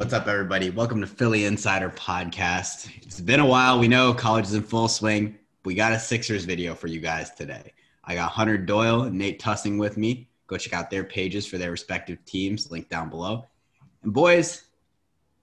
What's up, everybody? Welcome to Philly Insider Podcast. It's been a while. We know college is in full swing. We got a Sixers video for you guys today. I got Hunter Doyle and Nate Tussing with me. Go check out their pages for their respective teams, link down below. And boys,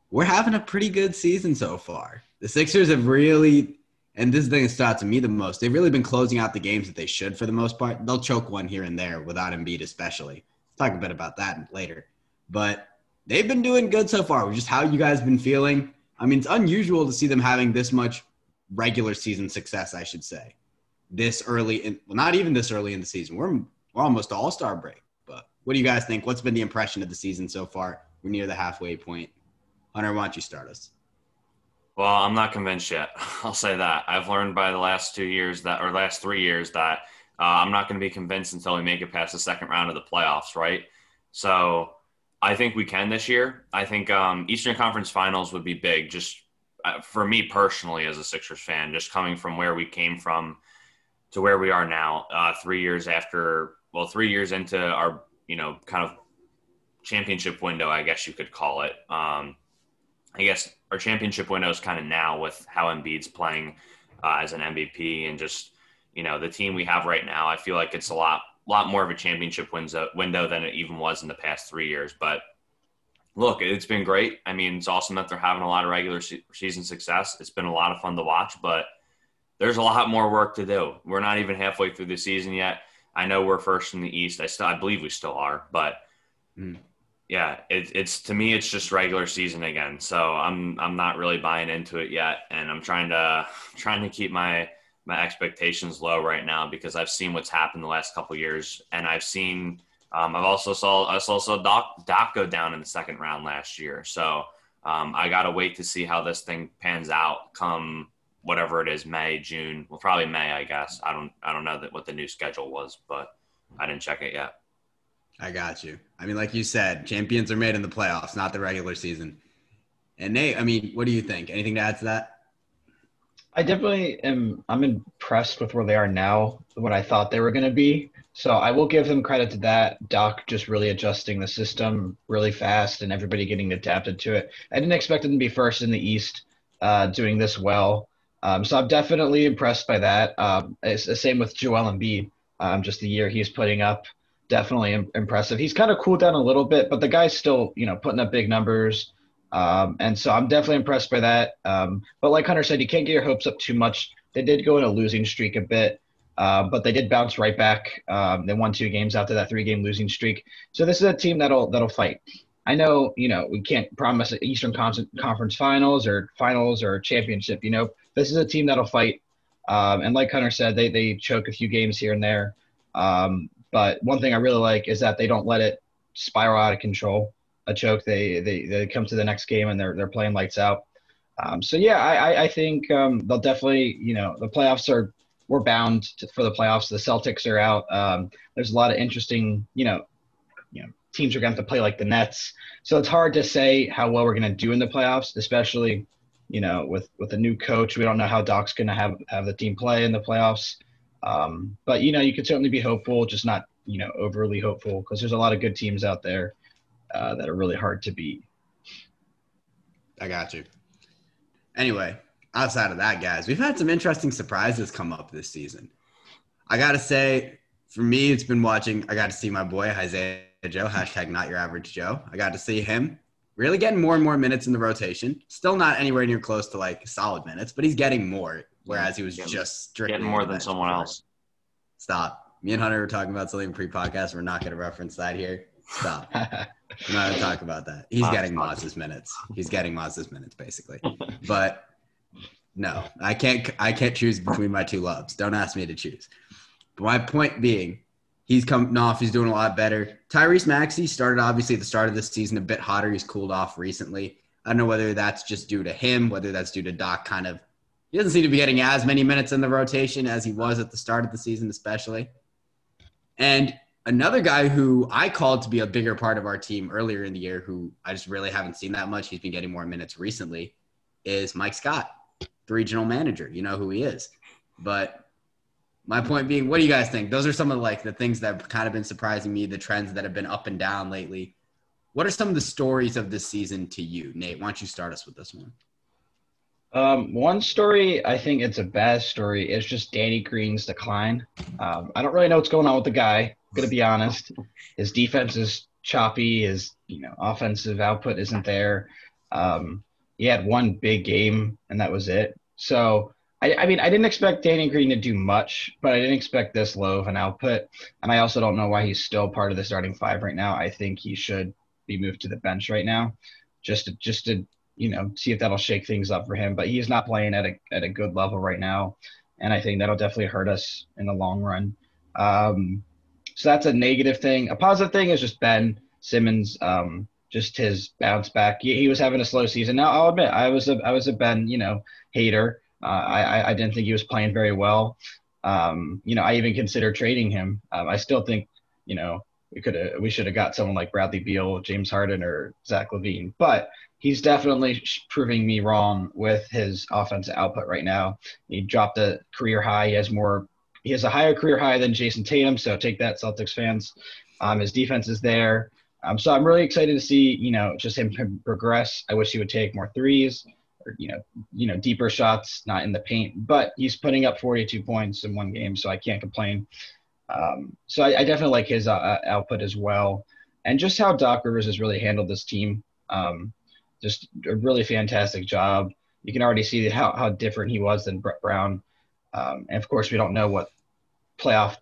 we're having a pretty good season so far. The Sixers have really, and this thing that stood out to me the most, they've really been closing out the games that they should for the most part. They'll choke one here and there without Embiid, especially. Talk a bit about that later. But they've been doing good so far. Just how you guys been feeling. I mean, it's unusual to see them having this much regular season success, I should say, this early in well, not even this early in the season. We're we're almost all star break. But what do you guys think? What's been the impression of the season so far? We're near the halfway point. Hunter, why don't you start us? Well, I'm not convinced yet. I'll say that. I've learned by the last two years that, or last three years, that uh, I'm not going to be convinced until we make it past the second round of the playoffs, right? So I think we can this year. I think um, Eastern Conference Finals would be big, just uh, for me personally as a Sixers fan, just coming from where we came from to where we are now, uh, three years after, well, three years into our, you know, kind of championship window, I guess you could call it. Um, I guess our championship window is kind of now with how Embiid's playing uh, as an MVP and just, you know, the team we have right now. I feel like it's a lot lot more of a championship window window than it even was in the past three years. But look, it's been great. I mean, it's awesome that they're having a lot of regular season success. It's been a lot of fun to watch, but there's a lot more work to do. We're not even halfway through the season yet. I know we're first in the East. I still, I believe we still are, but mm. yeah, it, it's to me, it's just regular season again. So I'm, I'm not really buying into it yet, and I'm trying to, trying to keep my my expectations low right now because I've seen what's happened the last couple years, and I've seen um, I've also saw I saw Doc Doc go down in the second round last year. So um, I got to wait to see how this thing pans out. Come whatever it is, May, June, well probably May, I guess. I don't I don't know that what the new schedule was, but I didn't check it yet. I got you. I mean, like you said, champions are made in the playoffs, not the regular season. And Nate, I mean, what do you think? Anything to add to that? I definitely am. I'm impressed with where they are now. What I thought they were going to be. So I will give them credit to that. Doc just really adjusting the system really fast, and everybody getting adapted to it. I didn't expect them to be first in the East, uh, doing this well. Um, so I'm definitely impressed by that. Um, it's the same with Joel Embiid. Um, just the year he's putting up, definitely Im- impressive. He's kind of cooled down a little bit, but the guy's still, you know, putting up big numbers. Um, and so I'm definitely impressed by that. Um, but like Hunter said, you can't get your hopes up too much. They did go in a losing streak a bit, uh, but they did bounce right back. Um, they won two games after that three-game losing streak. So this is a team that'll that'll fight. I know, you know, we can't promise Eastern Conference Finals or Finals or championship. You know, this is a team that'll fight. Um, and like Hunter said, they they choke a few games here and there. Um, but one thing I really like is that they don't let it spiral out of control a choke, they they they come to the next game and they're they're playing lights out. Um, so yeah, I I think um, they'll definitely you know the playoffs are we're bound to, for the playoffs. The Celtics are out. Um, there's a lot of interesting you know you know teams are going to have to play like the Nets. So it's hard to say how well we're going to do in the playoffs, especially you know with with a new coach. We don't know how Doc's going to have have the team play in the playoffs. Um, but you know you could certainly be hopeful, just not you know overly hopeful because there's a lot of good teams out there uh, that are really hard to beat. I got you. Anyway, outside of that, guys, we've had some interesting surprises come up this season. I got to say, for me, it's been watching. I got to see my boy Isaiah Joe, hashtag not your average Joe. I got to see him really getting more and more minutes in the rotation. Still not anywhere near close to like solid minutes, but he's getting more. Whereas he was getting, just strictly getting more than someone else. Stop. Me and Hunter were talking about something pre-podcast. We're not going to reference that here. Stop. I'm not gonna talk about that. He's getting Maz's minutes. He's getting Maz's minutes basically. But no, I can't. I can't choose between my two loves. Don't ask me to choose. But my point being, he's coming off. He's doing a lot better. Tyrese Maxey started obviously at the start of this season a bit hotter. He's cooled off recently. I don't know whether that's just due to him, whether that's due to Doc kind of. He doesn't seem to be getting as many minutes in the rotation as he was at the start of the season, especially. And another guy who I called to be a bigger part of our team earlier in the year, who I just really haven't seen that much. He's been getting more minutes recently. Is Mike Scott, the regional manager? You know who he is. But my point being, what do you guys think? Those are some of like the things that have kind of been surprising me, the trends that have been up and down lately. what are some of the stories of this season to you, Nate? Why don't you start us with this one? Um, one story, I think it's a bad story. It's just Danny Green's decline. Um, I don't really know what's going on with the guy. Gonna be honest. His defense is choppy. His you know offensive output isn't there. Um, he had one big game and that was it. So I, I, mean, I didn't expect Danny Green to do much, but I didn't expect this low of an output. And I also don't know why he's still part of the starting five right now. I think he should be moved to the bench right now, just to just to you know see if that'll shake things up for him. But he's not playing at a at a good level right now, and I think that'll definitely hurt us in the long run. Um, so that's a negative thing. A positive thing is just Ben Simmons. Um, just his bounce back. He, he was having a slow season. Now I'll admit I was a I was a Ben you know hater. Uh, I I didn't think he was playing very well. Um, you know I even considered trading him. Um, I still think you know we could have we should have got someone like Bradley Beal, James Harden, or Zach LaVine. But he's definitely proving me wrong with his offensive output right now. He dropped a career high. He has more. He has a higher career high than Jayson Tatum. So take that, Celtics fans. Um, his defense is there. Um, so I'm really excited to see, you know, just him progress. I wish he would take more threes or, you know, you know, deeper shots, not in the paint, but he's putting up 42 points in one game. So I can't complain. Um, so I, I, definitely like his uh, uh, output as well. And just how Doc Rivers has really handled this team. Um, just a really fantastic job. You can already see how, how different he was than Brett Brown. Um, and of course, we don't know what playoff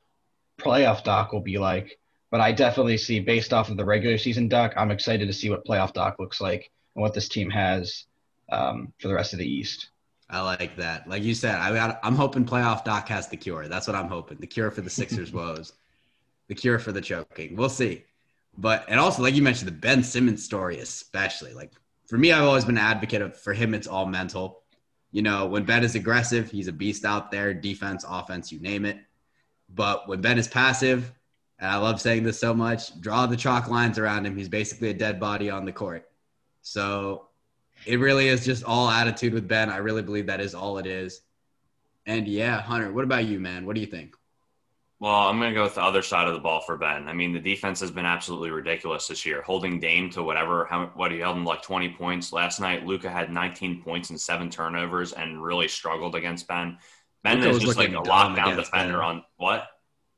playoff Doc will be like. But I definitely see, based off of the regular season Doc, I'm excited to see what playoff Doc looks like and what this team has um, for the rest of the East. I like that. Like you said, I, I'm hoping playoff Doc has the cure. That's what I'm hoping. The cure for the Sixers woes, the cure for the choking. We'll see. But and also, like you mentioned, the Ben Simmons story, especially. Like for me, I've always been an advocate of for him, it's all mental. You know, when Ben is aggressive, he's a beast out there, defense, offense, you name it. But when Ben is passive, and I love saying this so much, draw the chalk lines around him. He's basically a dead body on the court. So it really is just all attitude with Ben. I really believe that is all it is. And yeah, Hunter, what about you, man? What do you think? Well, I'm going to go with the other side of the ball for Ben. I mean, the defense has been absolutely ridiculous this year, holding Dame to whatever. How, what he held him like 20 points last night. Luka had 19 points and seven turnovers and really struggled against Ben. Ben Luka is just like a lockdown defender ben. on what?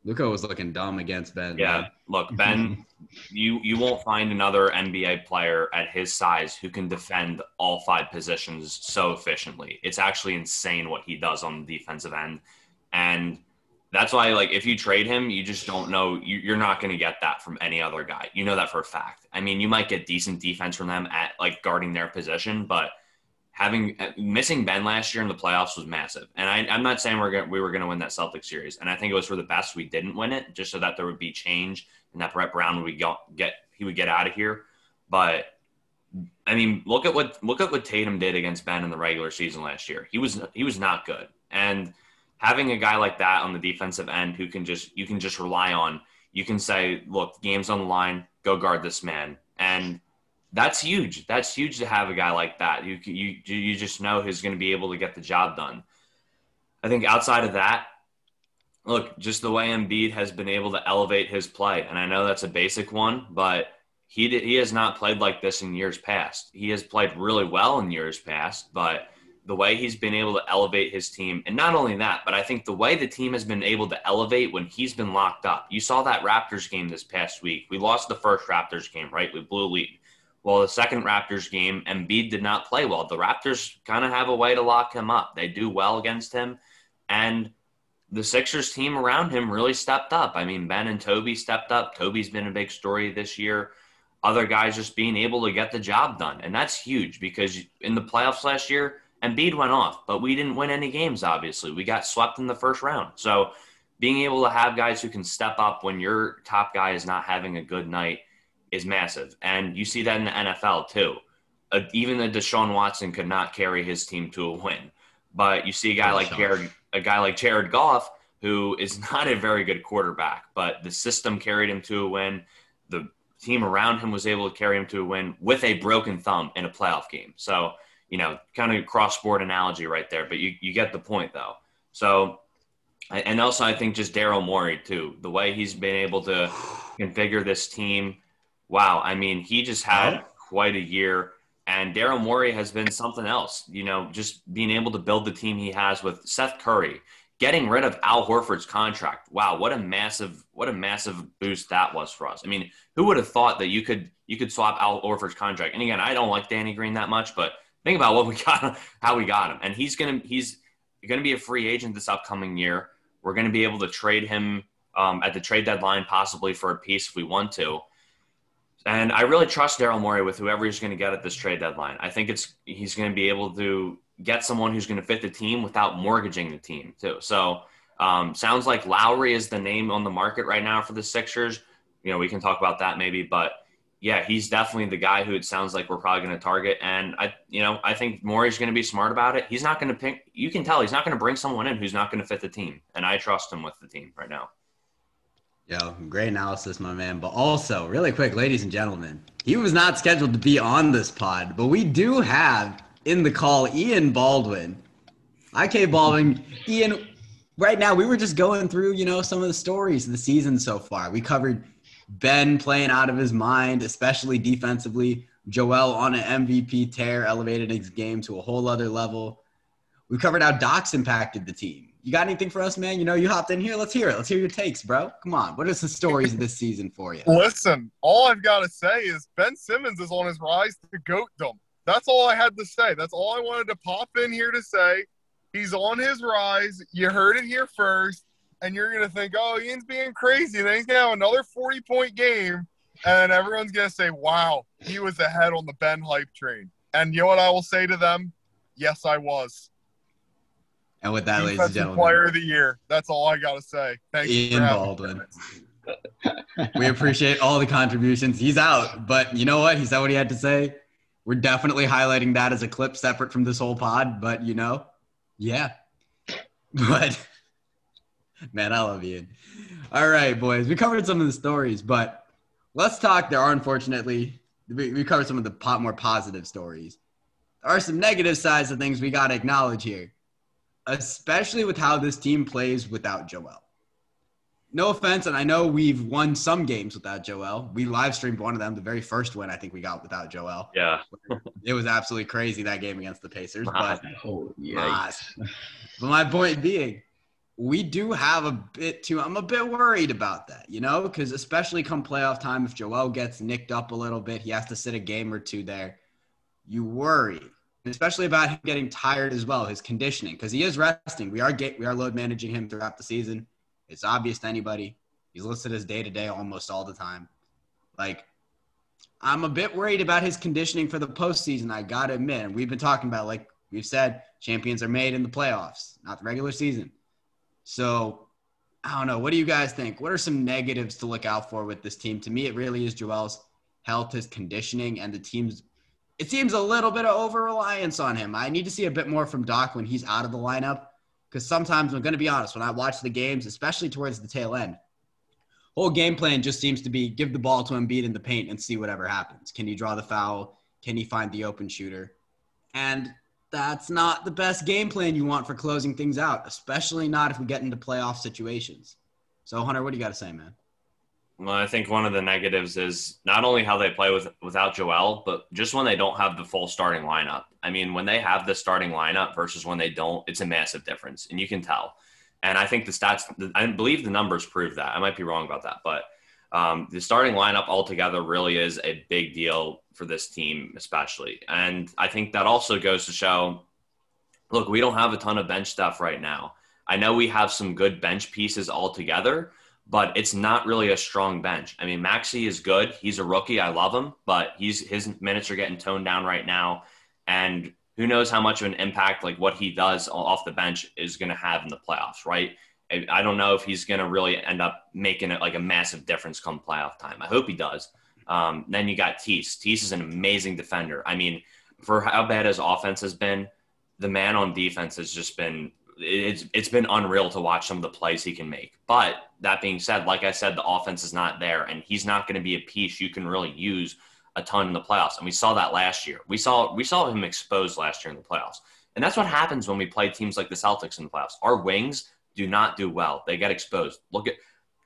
Luka was looking dumb against Ben. Yeah, man. look, Ben, you you won't find another NBA player at his size who can defend all five positions so efficiently. It's actually insane what he does on the defensive end, and that's why, like, if you trade him, you just don't know. You, are not going to get that from any other guy. You know that for a fact. I mean, you might get decent defense from them at like guarding their position, but having uh, missing Ben last year in the playoffs was massive. And I, am not saying we're gonna, we were going to win that Celtics series, and I think it was for the best we didn't win it, just so that there would be change and that Brett Brown would get, get he would get out of here. But I mean, look at what look at what Tatum did against Ben in the regular season last year. He was he was not good, and having a guy like that on the defensive end who can just you can just rely on. You can say, look, game's on the line, go guard this man, and that's huge. That's huge to have a guy like that. You you you just know who's going to be able to get the job done. I think outside of that, look, just the way Embiid has been able to elevate his play, and I know that's a basic one, but he did, he has not played like this in years past. He has played really well in years past, but the way he's been able to elevate his team, and not only that, but I think the way the team has been able to elevate when he's been locked up. You saw that Raptors game this past week. We lost the first Raptors game, right? We blew a lead. Well, the second Raptors game, Embiid did not play well. The Raptors kind of have a way to lock him up. They do well against him. And the Sixers team around him really stepped up. I mean, Ben and Toby stepped up. Toby's been a big story this year. Other guys just being able to get the job done. And that's huge because in the playoffs last year, Embiid went off, but we didn't win any games, obviously. We got swept in the first round. So being able to have guys who can step up when your top guy is not having a good night is massive. And you see that in the NFL too. Uh, even the Deshaun Watson could not carry his team to a win. But you see a guy like Jared, a guy like Jared Goff, who is not a very good quarterback, but the system carried him to a win. The team around him was able to carry him to a win with a broken thumb in a playoff game. So, you know, kind of cross sport analogy right there, but you, you get the point though. So, and also I think just Daryl Morey too, the way he's been able to configure this team wow, I mean, he just had quite a year. And Daryl Morey has been something else, you know, just being able to build the team he has with Seth Curry, getting rid of Al Horford's contract. Wow, what a massive, what a massive boost that was for us. I mean, who would have thought that you could you could swap Al Horford's contract? And again, I don't like Danny Green that much, but think about what we got, how we got him, and he's gonna he's gonna be a free agent this upcoming year. We're gonna be able to trade him um, at the trade deadline, possibly for a piece if we want to. And I really trust Daryl Morey with whoever he's going to get at this trade deadline. I think it's he's going to be able to get someone who's going to fit the team without mortgaging the team too. So um, sounds like Lowry is the name on the market right now for the Sixers. You know, we can talk about that maybe, but yeah, he's definitely the guy who it sounds like we're probably going to target. And I, you know, I think Morey's going to be smart about it. He's not going to pick. You can tell he's not going to bring someone in who's not going to fit the team. And I trust him with the team right now. Yo, great analysis, my man. But also, really quick, ladies and gentlemen, he was not scheduled to be on this pod, but we do have in the call Ian Baldwin. IK Baldwin. Ian, right now, we were just going through, you know, some of the stories of the season so far. We covered Ben playing out of his mind, especially defensively. Joel on an MVP tear, elevated his game to a whole other level. We covered how Doc's impacted the team you got anything for us, man? You know, you hopped in here. Let's hear it. Let's hear your takes, bro. Come on. What is the stories of this season for you? Listen, all I've got to say is Ben Simmons is on his rise to goatdom. That's all I had to say. That's all I wanted to pop in here to say. He's on his rise. You heard it here first. And you're going to think, oh, Ian's being crazy. And then he's going to have another 40 point game. And everyone's going to say, wow, he was ahead on the Ben hype train. And you know what I will say to them? Yes, I was. And with that, ladies and gentlemen, player of the year. That's all I got to say. Thank Ian Baldwin. we appreciate all the contributions. He's out, but you know what? He said what he had to say. We're definitely highlighting that as a clip separate from this whole pod, but you know, yeah. But man, I love Ian. All right, boys, we covered some of the stories, but let's talk. There are unfortunately we, we covered some of the pot, more positive stories. There are some negative sides of things we got to acknowledge here especially with how this team plays without Joel. No offense, and I know we've won some games without Joel. We live streamed one of them, the very first win I think we got without Joel. Yeah, it was absolutely crazy that game against the Pacers. But, oh, but my point being, we do have a bit too. I'm a bit worried about that, you know, because especially come playoff time, if Joel gets nicked up a little bit, he has to sit a game or two there. You worry especially about him getting tired as well, his conditioning, because he is resting. We are get, we are load managing him throughout the season. It's obvious to anybody. He's listed as day to day almost all the time. Like, I'm a bit worried about his conditioning for the postseason. I gotta admit, and we've been talking about like we've said, champions are made in the playoffs, not the regular season. So, I don't know. What do you guys think? What are some negatives to look out for with this team? To me, it really is Joel's health, his conditioning, and the team's it seems a little bit of over reliance on him. I need to see a bit more from Doc when he's out of the lineup. Because sometimes I'm going to be honest, when I watch the games, especially towards the tail end, whole game plan just seems to be give the ball to Embiid in the paint and see whatever happens. Can he draw the foul? Can he find the open shooter? And that's not the best game plan you want for closing things out, especially not if we get into playoff situations. So, Hunter, what do you got to say, man? Well, I think one of the negatives is not only how they play with without Joel, but just when they don't have the full starting lineup. I mean, when they have the starting lineup versus when they don't, it's a massive difference, and you can tell. And I think the stats, I believe the numbers prove that. I might be wrong about that, but um, the starting lineup altogether really is a big deal for this team, especially. And I think that also goes to show look, we don't have a ton of bench stuff right now. I know we have some good bench pieces altogether, but it's not really a strong bench. I mean, Maxey is good. He's a rookie. I love him, but he's his minutes are getting toned down right now, and who knows how much of an impact like what he does off the bench is going to have in the playoffs, right? I don't know if he's going to really end up making it like a massive difference come playoff time. I hope he does. Um, then you got Tease. Tease is an amazing defender. I mean, for how bad his offense has been, the man on defense has just been it's it's been unreal to watch some of the plays he can make. But that being said, like I said, the offense is not there, and he's not going to be a piece you can really use a ton in the playoffs. And we saw that last year. We saw we saw him exposed last year in the playoffs. And that's what happens when we play teams like the Celtics in the playoffs. Our wings do not do well. They get exposed. Look at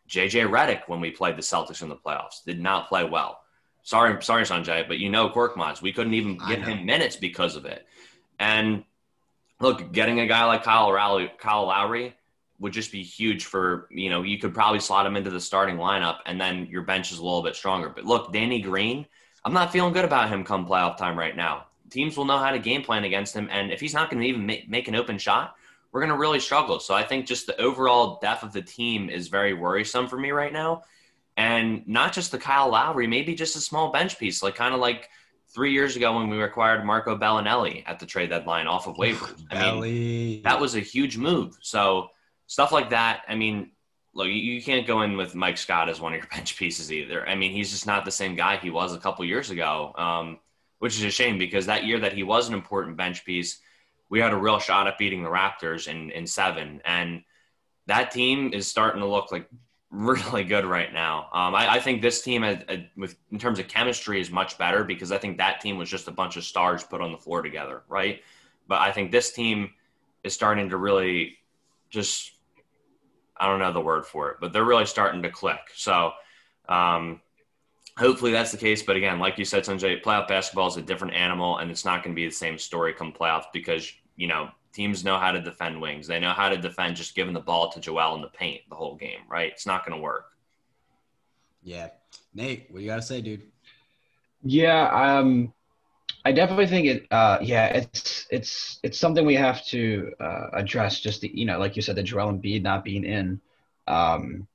JJ Redick when we played the Celtics in the playoffs. Did not play well. Sorry, sorry, Sanjay, but you know Korkmaz. We couldn't even give him minutes because of it. And look, getting a guy like Kyle Lowry, Kyle Lowry would just be huge for you know you could probably slot him into the starting lineup, and then your bench is a little bit stronger. But look, Danny Green, I'm not feeling good about him come playoff time right now. Teams will know how to game plan against him, and if he's not going to even make, make an open shot, we're going to really struggle. So I think just the overall depth of the team is very worrisome for me right now. And not just the Kyle Lowry, maybe just a small bench piece, like kind of like three years ago when we acquired Marco Belinelli at the trade deadline off of waivers. I mean, that was a huge move. So stuff like that. I mean, look, you, can't go in with Mike Scott as one of your bench pieces either. I mean, he's just not the same guy he was a couple years ago, um, which is a shame because that year that he was an important bench piece, we had a real shot at beating the Raptors in in seven, and that team is starting to look like really good right now. Um, I, I think this team, uh, uh, with in terms of chemistry, is much better because I think that team was just a bunch of stars put on the floor together, right? But I think this team is starting to really just I don't know the word for it, but they're really starting to click. So um, hopefully that's the case. But again, like you said, Sanjay, playoff basketball is a different animal, and it's not going to be the same story come playoffs because you know teams know how to defend wings. They know how to defend just giving the ball to Joel in the paint the whole game, right? It's not going to work. yeah. Nate, what do you got to say, dude? Yeah, um, I definitely think it. Uh, yeah, it's it's it's something we have to uh, address. Just the you know, like you said, the Joel Embiid not being in, um,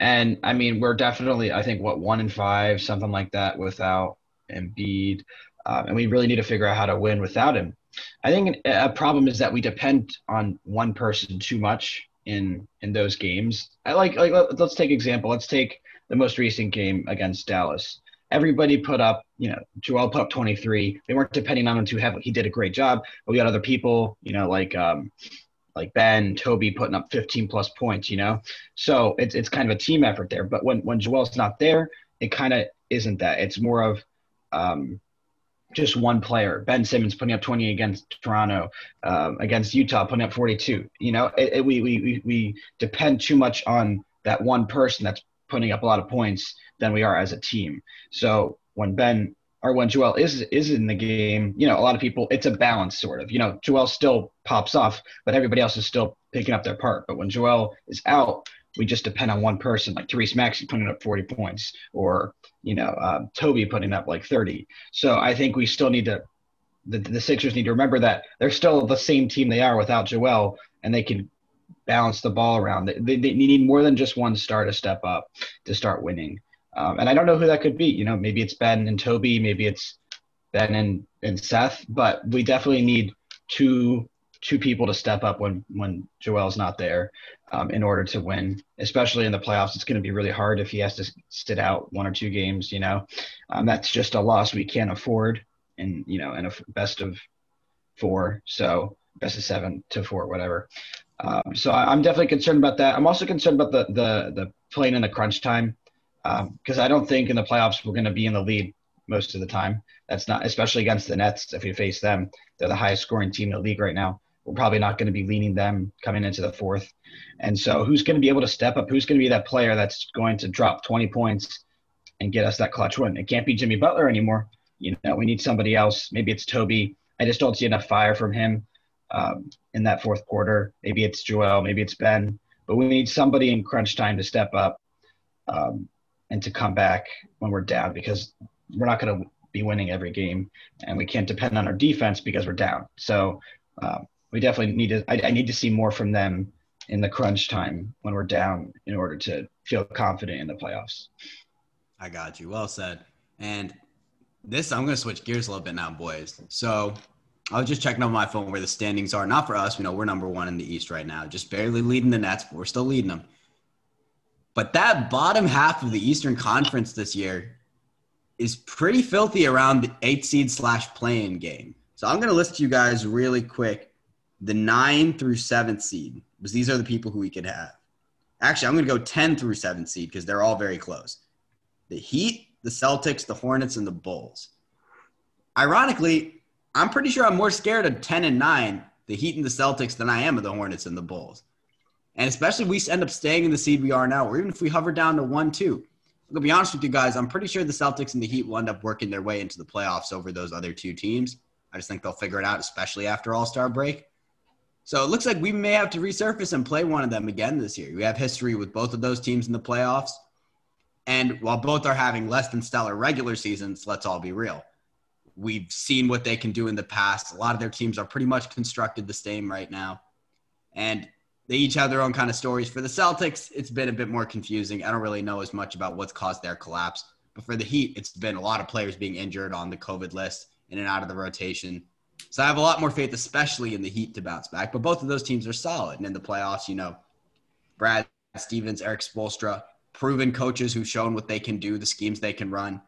and I mean, we're definitely I think what one in five, something like that, without Embiid, um, and we really need to figure out how to win without him. I think a problem is that we depend on one person too much in in those games. I like like let- let's take example. Let's take the most recent game against Dallas everybody put up, you know, Joel put up 23. They weren't depending on him too heavily. He did a great job. But we got other people, you know, like um, like Ben, Toby putting up 15 plus points, you know. So it's it's kind of a team effort there. But when when Joel's not there, it kind of isn't that. It's more of um, just one player. Ben Simmons putting up 20 against Toronto, um, against Utah putting up 42. You know, it, it, we, we we depend too much on that one person that's putting up a lot of points than we are as a team. So when Ben or when Joel is is in the game, you know, a lot of people it's a balance sort of. You know, Joel still pops off, but everybody else is still picking up their part. But when Joel is out, we just depend on one person, like Tyrese Maxey putting up 40 points, or you know, uh, Toby putting up like 30. So I think we still need to. The, the Sixers need to remember that they're still the same team they are without Joel, and they can balance the ball around. They, they, they need more than just one star to step up to start winning. Um, and I don't know who that could be. You know, maybe it's Ben and Toby, maybe it's Ben and, and Seth, but we definitely need two two people to step up when when Joel's not there um, in order to win. Especially in the playoffs, it's going to be really hard if he has to sit out one or two games. You know, um, that's just a loss we can't afford. And you know, in a best of four, so best of seven to four, whatever. Um, so I, I'm definitely concerned about that. I'm also concerned about the the the playing in the crunch time because I don't think in the playoffs we're going to be in the lead most of the time. That's not, especially against the Nets. If we face them, they're the highest scoring team in the league right now. We're probably not going to be leaning them coming into the fourth. And so, who's going to be able to step up? Who's going to be that player that's going to drop 20 points and get us that clutch win? It can't be Jimmy Butler anymore. You know, we need somebody else. Maybe it's Toby. I just don't see enough fire from him um, in that fourth quarter. Maybe it's Joel. Maybe it's Ben. But we need somebody in crunch time to step up. Um, and to come back when we're down because we're not going to be winning every game and we can't depend on our defense because we're down. So um, we definitely need to, I, I, need to see more from them in the crunch time when we're down in order to feel confident in the playoffs. I got you. Well said. And this, I'm going to switch gears a little bit now, boys. So I was just checking on my phone where the standings are. Not for us. You know, we're number one in the East right now, just barely leading the Nets, but we're still leading them. But that bottom half of the Eastern Conference this year is pretty filthy around the eight seed slash playing game. So I'm going to list you guys really quick the nine through seventh seed, because these are the people who we could have. Actually, I'm going to go 10 through seventh seed because they're all very close. The Heat, the Celtics, the Hornets, and the Bulls. Ironically, I'm pretty sure I'm more scared of 10 and 9, the Heat and the Celtics, than I am of the Hornets and the Bulls. And especially if we end up staying in the seed we are now, or even if we hover down to one, two, I'm gonna be honest with you guys. I'm pretty sure the Celtics and the Heat will end up working their way into the playoffs over those other two teams. I just think they'll figure it out, especially after All Star break. So it looks like we may have to resurface and play one of them again this year. We have history with both of those teams in the playoffs. And while both are having less than stellar regular seasons, let's all be real. We've seen what they can do in the past. A lot of their teams are pretty much constructed the same right now. And they each have their own kind of stories. For the Celtics, it's been a bit more confusing. I don't really know as much about what's caused their collapse. But for the Heat, it's been a lot of players being injured on the COVID list, in and out of the rotation. So I have a lot more faith, especially in the Heat, to bounce back. But both of those teams are solid. And in the playoffs, you know, Brad Stevens, Erik Spoelstra, proven coaches who've shown what they can do, the schemes they can run.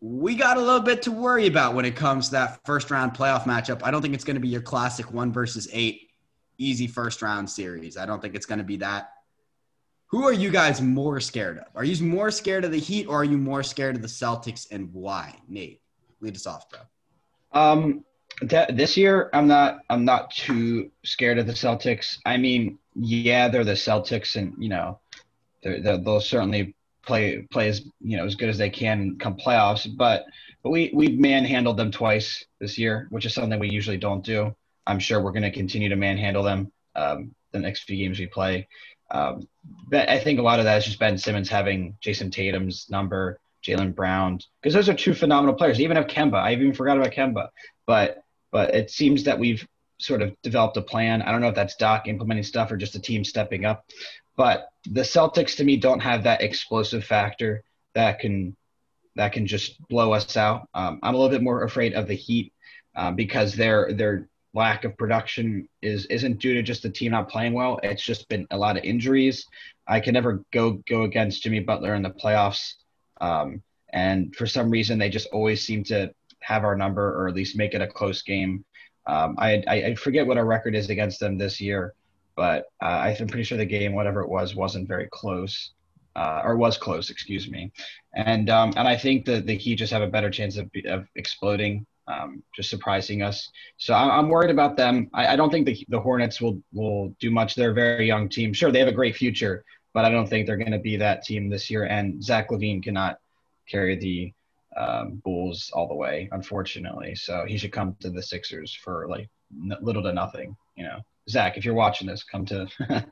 We got a little bit to worry about when it comes to that first round playoff matchup. I don't think it's going to be your classic one versus eight easy first round series. I don't think it's going to be that. Who are you guys more scared of? Are you more scared of the Heat or are you more scared of the Celtics and why? Nate, lead us off, bro. Um, th- this year I'm not I'm not too scared of the Celtics. I mean, yeah, they're the Celtics, and you know, they will certainly play play as you know as good as they can come playoffs. But but we we manhandled them twice this year, which is something we usually don't do. I'm sure we're going to continue to manhandle them um, the next few games we play. Um, but I think a lot of that is just Ben Simmons having Jayson Tatum's number, Jaylen Brown, because those are two phenomenal players. Even have Kemba. I even forgot about Kemba. But but it seems that we've sort of developed a plan. I don't know if that's Doc implementing stuff or just the team stepping up. But the Celtics to me don't have that explosive factor that can that can just blow us out. Um, I'm a little bit more afraid of the Heat uh, because they're they're lack of production is isn't due to just the team not playing well. It's just been a lot of injuries. I can never go go against Jimmy Butler in the playoffs, um, and for some reason they just always seem to have our number or at least make it a close game. Um, I, I, forget what our record is against them this year, but uh, I'm pretty sure the game, whatever it was, wasn't very close. Uh, or was close, excuse me, and um, and I think that the Heat just have a better chance of, of exploding um, just surprising us. So I'm, worried about them. I, I, don't think the, the Hornets will will do much. They're a very young team. Sure, they have a great future, but I don't think they're going to be that team this year. And Zach LaVine cannot carry the um, Bulls all the way, unfortunately. So he should come to the Sixers for like n- little to nothing. You know, Zach, if you're watching this, come to.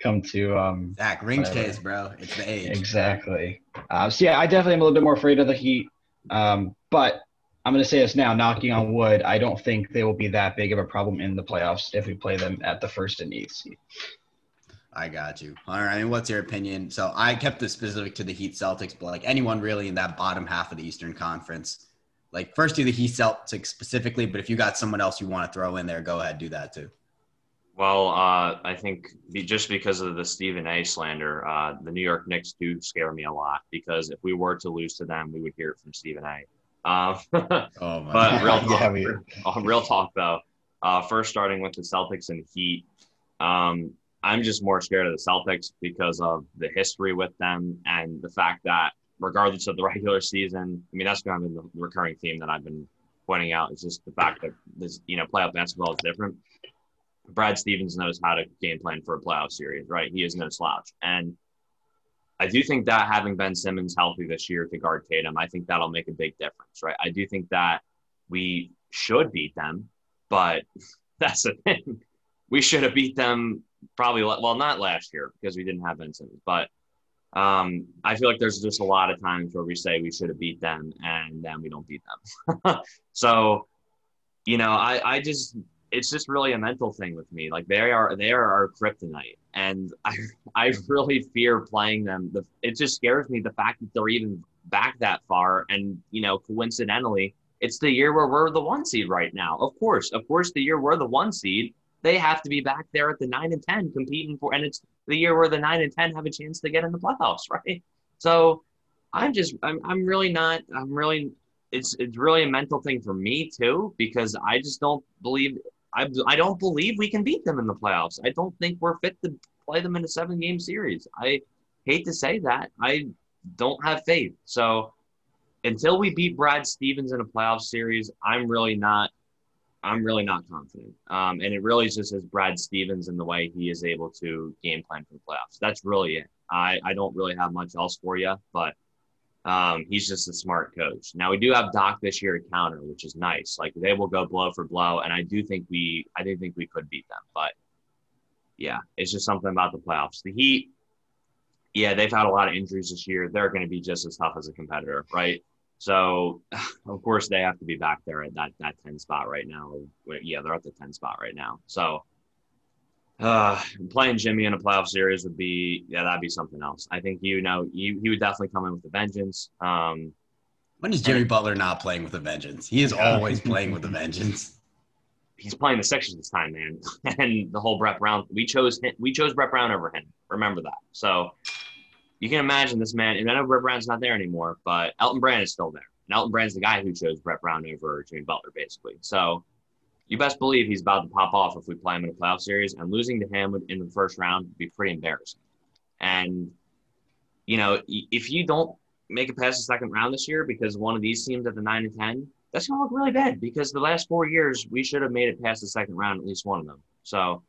come to um Zach rings case, bro. It's the age. Exactly. Uh, so yeah, I definitely am a little bit more afraid of the Heat. Um, but I'm going to say this now, knocking on wood. I don't think they will be that big of a problem in the playoffs if we play them at the first and eighth seed. I got you. All right. And what's your opinion? So I kept this specific to the Heat Celtics, but like anyone really in that bottom half of the Eastern Conference, like first do the Heat Celtics specifically, but if you got someone else you want to throw in there, go ahead, do that too. Well, uh, I think just because of the Stephen A. slander, uh, the New York Knicks do scare me a lot because if we were to lose to them, we would hear it from Stephen A. Um, oh but real talk, yeah, we... Uh, real talk though. Uh, first, starting with the Celtics and Heat, um, I'm just more scared of the Celtics because of the history with them and the fact that, regardless of the regular season, I mean that's kind of the recurring theme that I've been pointing out. Is just the fact that this, you know, playoff basketball is different. Brad Stevens knows how to game plan for a playoff series, right? He is no slouch, and I do think that having Ben Simmons healthy this year to guard Tatum, I think that'll make a big difference, right? I do think that we should beat them, but that's the thing. We should have beat them probably, well, not last year because we didn't have Simmons, but um, I feel like there's just a lot of times where we say we should have beat them and then we don't beat them. so, you know, I, I just it's just really a mental thing with me. Like they are they are our kryptonite, and I I really fear playing them. The, it just scares me the fact that they're even back that far, and you know, coincidentally, it's the year where we're the one seed right now. Of course, of course, the year we're the one seed, they have to be back there at the nine and ten competing for, and it's the year where the nine and ten have a chance to get in the playoffs, right? So. I'm just I'm I'm really not I'm really it's it's really a mental thing for me too because I just don't believe I, I don't believe we can beat them in the playoffs. I don't think we're fit to play them in a seven game series. I hate to say that. I don't have faith. So until we beat Brad Stevens in a playoff series, I'm really not I'm really not confident. Um, and it really is just is Brad Stevens and the way he is able to game plan for the playoffs. That's really it. I, I don't really have much else for you, but um, he's just a smart coach. Now we do have Doc this year at counter, which is nice. Like they will go blow for blow, and I do think we I do think we could beat them. But yeah, it's just something about the playoffs. The Heat, yeah, they've had a lot of injuries this year. They're going to be just as tough as a competitor, right? So of course they have to be back there at that that ten spot right now. Yeah, they're at the ten spot right now. So uh, playing Jimmy in a playoff series would be yeah, that'd be something else. I think you know he, he would definitely come in with a vengeance. Um, when is Jimmy Butler not playing with a vengeance? He is always playing with a vengeance. He's playing the Sixers this time, man, and the whole Brett Brown. We chose him, we chose Brett Brown over him. Remember that. So you can imagine this man. And I know Brett Brown's not there anymore, but Elton Brand is still there. And Elton Brand's the guy who chose Brett Brown over Jimmy Butler, basically. So you best believe he's about to pop off if we play him in a playoff series. And losing to him in the first round would be pretty embarrassing. And, you know, if you don't make it past the second round this year because one of these teams at the 9 and 10, that's going to look really bad because the last four years, we should have made it past the second round, at least one of them. So,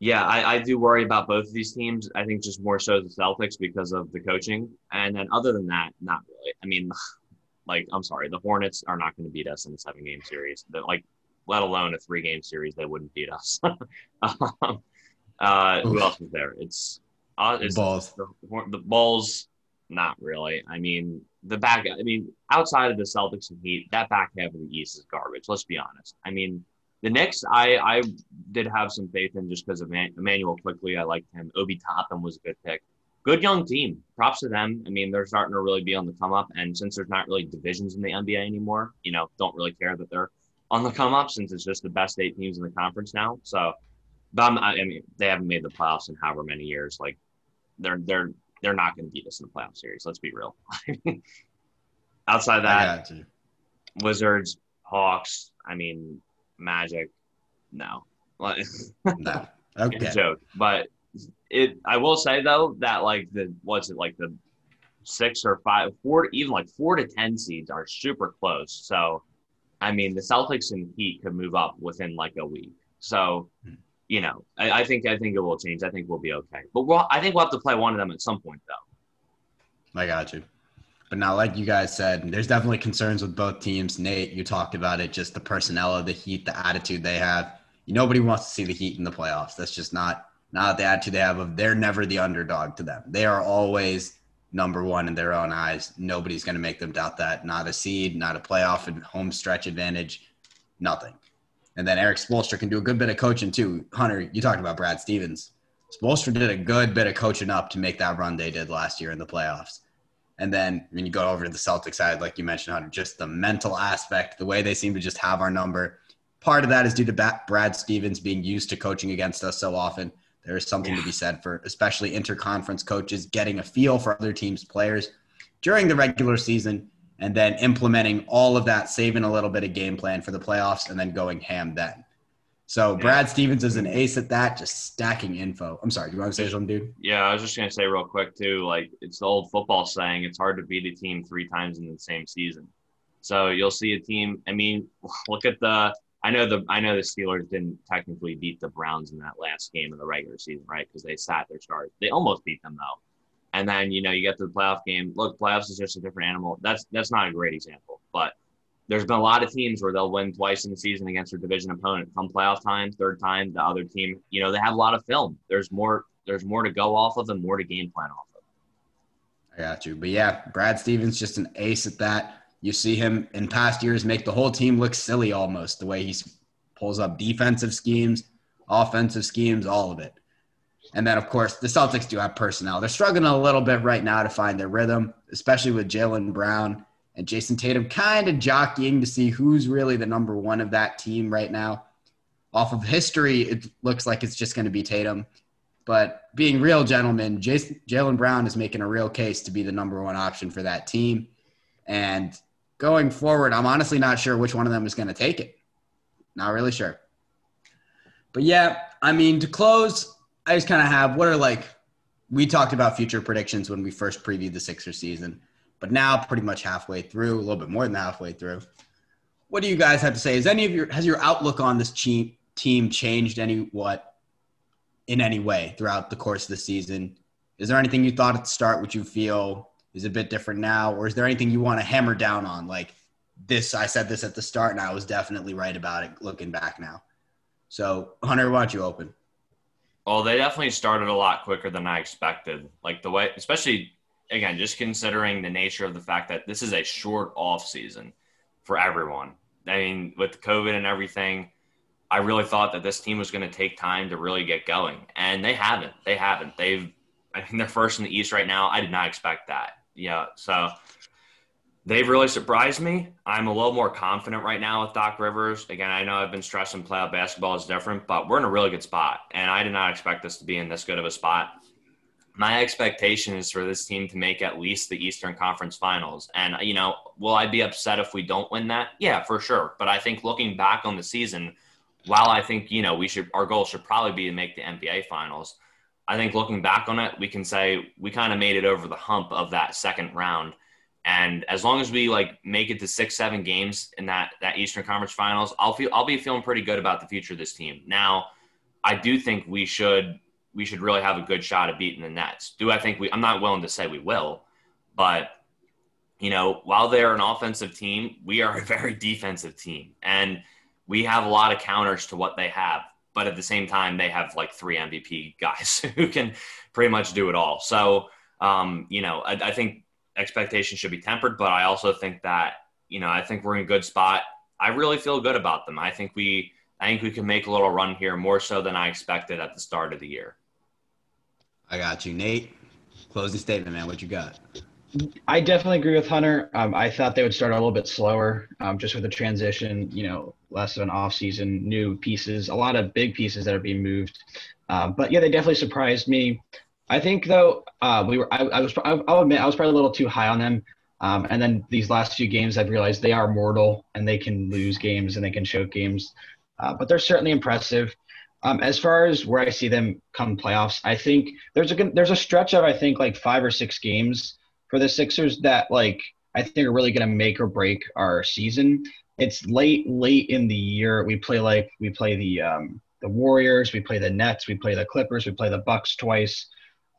yeah, I, I do worry about both of these teams. I think just more so the Celtics because of the coaching. And then other than that, not really. I mean, like, I'm sorry, the Hornets are not going to beat us in a seven game series. Like, let alone a three game series, they wouldn't beat us. um, uh, who else is there? It's, uh, it's Bulls. The, the Bulls, not really. I mean, the back. I mean, outside of the Celtics and Heat, that back half of the East is garbage. Let's be honest. I mean, the Knicks, I I did have some faith in just because of Immanuel Quickley. I liked him. Obi Toppin was a good pick. Good young team. Props to them. I mean, they're starting to really be on the come up. And since there's not really divisions in the NBA anymore, you know, don't really care that they're on the come up since it's just the best eight teams in the conference now. So, but I'm, i mean, they haven't made the playoffs in however many years. Like, they're they're they're not going to beat us in the playoff series. Let's be real. Outside that, Wizards, Hawks. I mean, Magic. No, no. Okay. joke, but it. I will say though that like the what's it like the six or five, four, even like four to ten seeds are super close. So I mean, the Celtics and Heat could move up within like a week. So, hmm. you know, I, I, think I think it will change. I think we'll be okay. But we'll, I think we'll have to play one of them at some point, though. I got you. But now, like you guys said, there's definitely concerns with both teams. Nate, you talked about it, just the personnel of the Heat, the attitude they have. Nobody wants to see the Heat in the playoffs. That's just not not the attitude they have of they're never the underdog to them. They are always number one in their own eyes. Nobody's going to make them doubt that. Not a seed, not a playoff and home stretch advantage, nothing. And then Erik Spoelstra can do a good bit of coaching too. Hunter, you talked about Brad Stevens. Spoelstra did a good bit of coaching up to make that run they did last year in the playoffs. And then when you go over to the Celtics side, like you mentioned, Hunter, just the mental aspect, the way they seem to just have our number. Part of that is due to Brad Stevens being used to coaching against us so often. There is something yeah. to be said for especially interconference coaches getting a feel for other teams' players during the regular season and then implementing all of that, saving a little bit of game plan for the playoffs, and then going ham then. So yeah. Brad Stevens is an ace at that, just stacking info. I'm sorry, do you want to say something, dude? Yeah, I was just gonna say real quick too. Like it's the old football saying, it's hard to beat a team three times in the same season. So you'll see a team. I mean, look at the I know the I know the Steelers didn't technically beat the Browns in that last game of the regular season, right? Because they sat their stars. They almost beat them though. And then you know you get to the playoff game. Look, playoffs is just a different animal. That's that's not a great example, but there's been a lot of teams where they'll win twice in the season against their division opponent. Come playoff time, third time, the other team, you know, they have a lot of film. There's more. There's more to go off of and more to game plan off of. I got you, but yeah, Brad Stevens just an ace at that. You see him in past years make the whole team look silly almost the way he pulls up defensive schemes, offensive schemes, all of it. And then, of course, the Celtics do have personnel. They're struggling a little bit right now to find their rhythm, especially with Jaylen Brown and Jayson Tatum kind of jockeying to see who's really the number one of that team right now. Off of history, it looks like it's just going to be Tatum. But being real gentlemen, Jaylen Brown is making a real case to be the number one option for that team. And going forward, I'm honestly not sure which one of them is going to take it. Not really sure. But yeah, I mean, to close, I just kind of have what are like, we talked about future predictions when we first previewed the Sixer season, but now pretty much halfway through, a little bit more than halfway through. What do you guys have to say? Is any of your, has your outlook on this team changed any what in any way throughout the course of the season? Is there anything you thought at the start which you feel is a bit different now, or is there anything you want to hammer down on? Like this, I said this at the start, and I was definitely right about it looking back now. So, Hunter, why don't you open? Well, they definitely started a lot quicker than I expected. Like the way, especially again, just considering the nature of the fact that this is a short off season for everyone. I mean, with COVID and everything, I really thought that this team was going to take time to really get going, and they haven't. They haven't. They've, I think they're first in the East right now. I did not expect that. Yeah, so they've really surprised me. I'm a little more confident right now with Doc Rivers. Again, I know I've been stressing playoff basketball is different, but we're in a really good spot, and I did not expect us to be in this good of a spot. My expectation is for this team to make at least the Eastern Conference Finals. And, you know, will I be upset if we don't win that? Yeah, for sure. But I think looking back on the season, while I think, you know, we should, our goal should probably be to make the NBA Finals, I think looking back on it, we can say we kind of made it over the hump of that second round and as long as we like make it to six, seven games in that that Eastern Conference Finals, I'll feel I'll be feeling pretty good about the future of this team. Now, I do think we should we should really have a good shot at beating the Nets. Do I think we? I'm not willing to say we will, but you know, while they're an offensive team, we are a very defensive team, and we have a lot of counters to what they have. But at the same time, they have like three MVP guys who can pretty much do it all. So, um, you know, I, I think expectations should be tempered, but I also think that, you know, I think we're in a good spot. I really feel good about them. I think we I think we can make a little run here more so than I expected at the start of the year. I got you. Nate, closing statement, man. What you got? I definitely agree with Hunter. Um, I thought they would start a little bit slower, um, just with the transition. You know, less of an off season, new pieces, a lot of big pieces that are being moved. Um, but yeah, they definitely surprised me. I think though uh, we were I, I was I, will admit I was probably a little too high on them. Um, and then these last few games, I've realized they are mortal and they can lose games and they can choke games. Uh, but they're certainly impressive. Um, as far as where I see them come playoffs, I think there's a there's a stretch of I think like five or six games for the Sixers that like I think are really going to make or break our season. It's late late in the year. We play like we play the um, the Warriors, we play the Nets, we play the Clippers, we play the Bucks twice.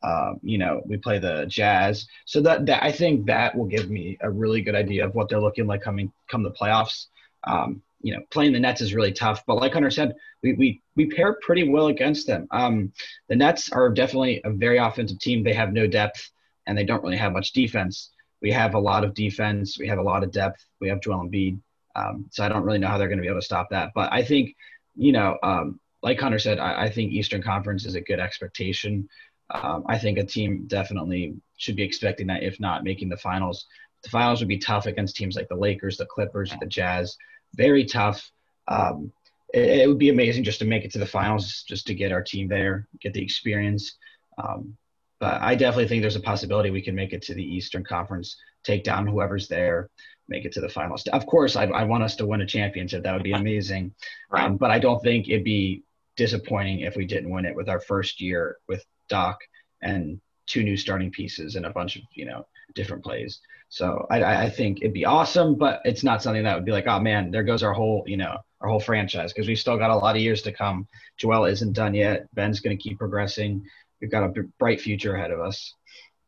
Um, you know, we play the Jazz. So that, that I think that will give me a really good idea of what they're looking like coming come the playoffs. Um, you know, playing the Nets is really tough, but like Hunter said, we we we pair pretty well against them. Um, the Nets are definitely a very offensive team. They have no depth and they don't really have much defense. We have a lot of defense. We have a lot of depth. We have Joel Embiid. Um, so I don't really know how they're going to be able to stop that. But I think, you know, um, like Hunter said, I, I, think Eastern Conference is a good expectation um, I think a team definitely should be expecting that, if not making the finals. The finals would be tough against teams like the Lakers, the Clippers, the Jazz. Very tough. Um, it, it, would be amazing just to make it to the finals, just to get our team there, get the experience. Um, but I definitely think there's a possibility we can make it to the Eastern Conference, take down whoever's there, make it to the finals. Of course, I, I want us to win a championship. That would be amazing. Right. Um, but I don't think it'd be disappointing if we didn't win it with our first year with Doc and two new starting pieces and a bunch of you know different plays. So I, I think it'd be awesome, but it's not something that would be like, oh man, there goes our whole you know our whole franchise because we've still got a lot of years to come. Joel isn't done yet. Ben's going to keep progressing. We've got a bright future ahead of us.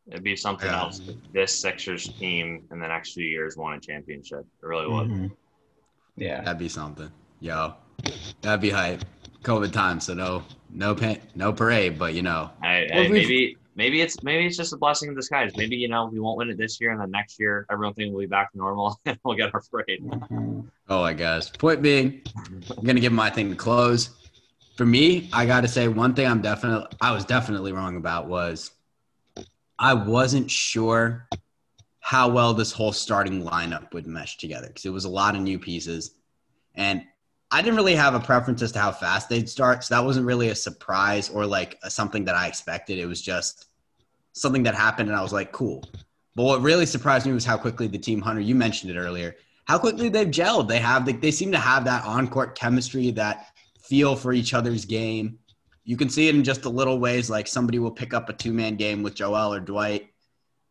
It'd be something yeah. else. This Sixers team in the next few years won a championship. It really would. Mm-hmm. Yeah, that'd be something. Yo, that'd be hype. COVID time, so no no pain, no parade, but you know. Hey, hey maybe maybe it's maybe it's just a blessing in disguise. Maybe you know we won't win it this year, and then next year everyone will be back to normal, and we'll get our parade. Oh, I guess. Point being, I'm gonna give my thing to close. For me, I got to say one thing. I'm definitely I was definitely wrong about was I wasn't sure how well this whole starting lineup would mesh together because it was a lot of new pieces, and I didn't really have a preference as to how fast they'd start. So that wasn't really a surprise or like a, something that I expected. It was just something that happened and I was like, cool. But what really surprised me was how quickly the team, Hunter, you mentioned it earlier, how quickly they've gelled. They have, they, they seem to have that on court chemistry, that feel for each other's game. You can see it in just the little ways, like somebody will pick up a two man game with Joel or Dwight.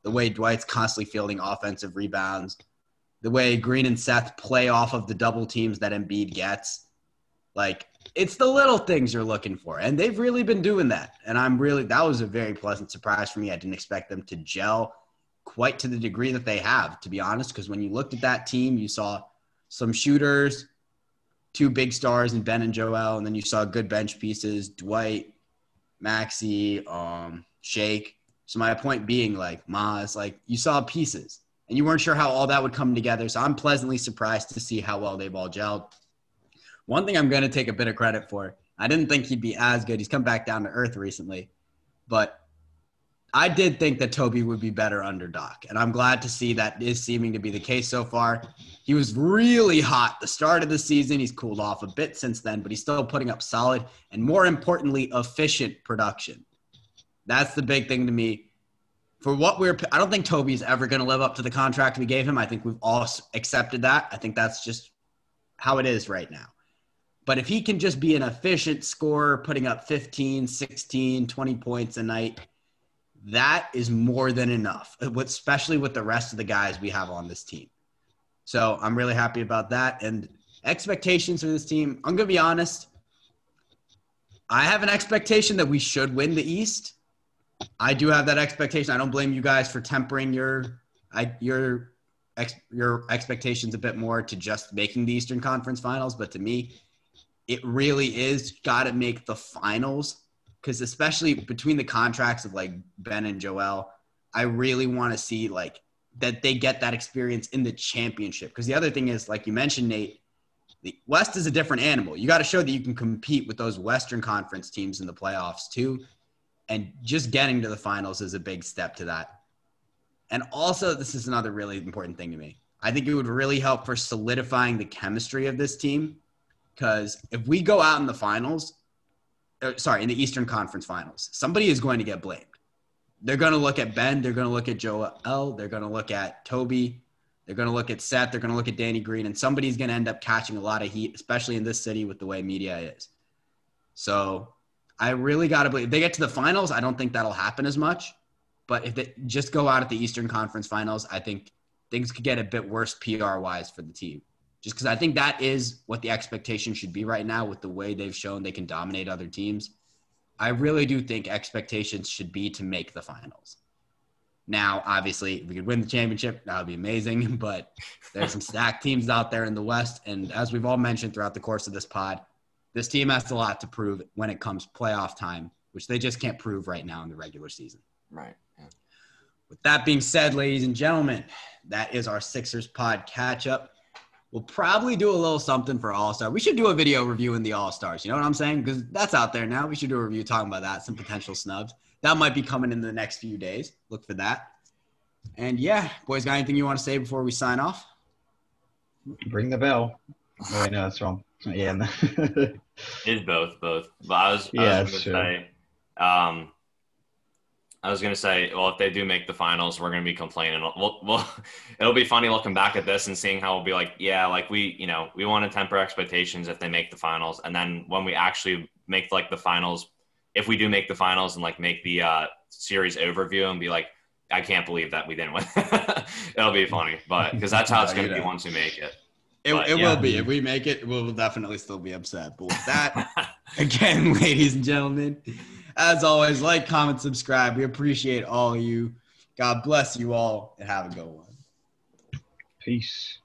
The way Dwight's constantly fielding offensive rebounds the way Green and Seth play off of the double teams that Embiid gets. Like it's the little things you're looking for, and they've really been doing that. And I'm really that was a very pleasant surprise for me. I didn't expect them to gel quite to the degree that they have, to be honest. Because when you looked at that team, you saw some shooters, two big stars in Ben and Joel, and then you saw good bench pieces, Dwight, Maxey, um, Shake. So my point being, like Maz, like you saw pieces, and you weren't sure how all that would come together. So I'm pleasantly surprised to see how well they've all gelled. One thing I'm going to take a bit of credit for. I didn't think he'd be as good. He's come back down to earth recently, but I did think that Toby would be better under Doc, and I'm glad to see that is seeming to be the case so far. He was really hot the start of the season. He's cooled off a bit since then, but he's still putting up solid and more importantly, efficient production. That's the big thing to me. For what we're, I don't think Toby's ever going to live up to the contract we gave him. I think we've all accepted that. I think that's just how it is right now. But if he can just be an efficient scorer, putting up 15, 16, 20 points a night, that is more than enough, uh, especially with the rest of the guys we have on this team. So I'm really happy about that. And expectations for this team, I'm going to be honest. I have an expectation that we should win the East. I do have that expectation. I don't blame you guys for tempering your I, your your expectations a bit more to just making the Eastern Conference Finals, but to me, it really is got to make the finals because especially between the contracts of like Ben and Joel, I really want to see like that they get that experience in the championship. Because the other thing is, like you mentioned, Nate, the West is a different animal. You got to show that you can compete with those Western Conference teams in the playoffs too. And just getting to the finals is a big step to that. And also, this is another really important thing to me. I think it would really help for solidifying the chemistry of this team. Because if we go out in the finals, uh, sorry, in the Eastern Conference Finals, somebody is going to get blamed. They're going to look at Ben. They're going to look at Joel. They're going to look at Toby. They're going to look at Seth. They're going to look at Danny Green, and somebody's going to end up catching a lot of heat, especially in this city with the way media is. So I really got to believe if they get to the finals. I don't think that'll happen as much. But if they just go out at the Eastern Conference Finals, I think things could get a bit worse PR wise for the team just because I think that is what the expectation should be right now with the way they've shown they can dominate other teams. I really do think expectations should be to make the finals. Now, obviously, if we could win the championship, that would be amazing. But there's some stacked teams out there in the West. And as we've all mentioned throughout the course of this pod, this team has a lot to prove when it comes playoff time, which they just can't prove right now in the regular season. Right. Yeah. With that being said, ladies and gentlemen, that is our Sixers pod catch up. We'll probably do a little something for All Star. We should do a video reviewing the All Stars. You know what I'm saying? Because that's out there now. We should do a review talking about that, some potential snubs. That might be coming in the next few days. Look for that. And yeah, boys, got anything you want to say before we sign off? Bring the bell. Oh, wait, no, that's wrong. Yeah. it's both, both. But I was, I yeah, was going to say, um, I was gonna say, well, if they do make the finals, we're gonna be complaining. We'll, we'll, it'll be funny looking back at this and seeing how we'll be like, yeah, like we, you know, we want to temper expectations if they make the finals, and then when we actually make like the finals, if we do make the finals and like make the uh, series overview and be like, I can't believe that we didn't win. it'll be funny, but because that's how it's gonna be once we make it. It, but, it yeah. will be. If we make it, we'll definitely still be upset. But with that, again, ladies and gentlemen. As always, like, comment, subscribe. We appreciate all you. God bless you all and have a good one. Peace.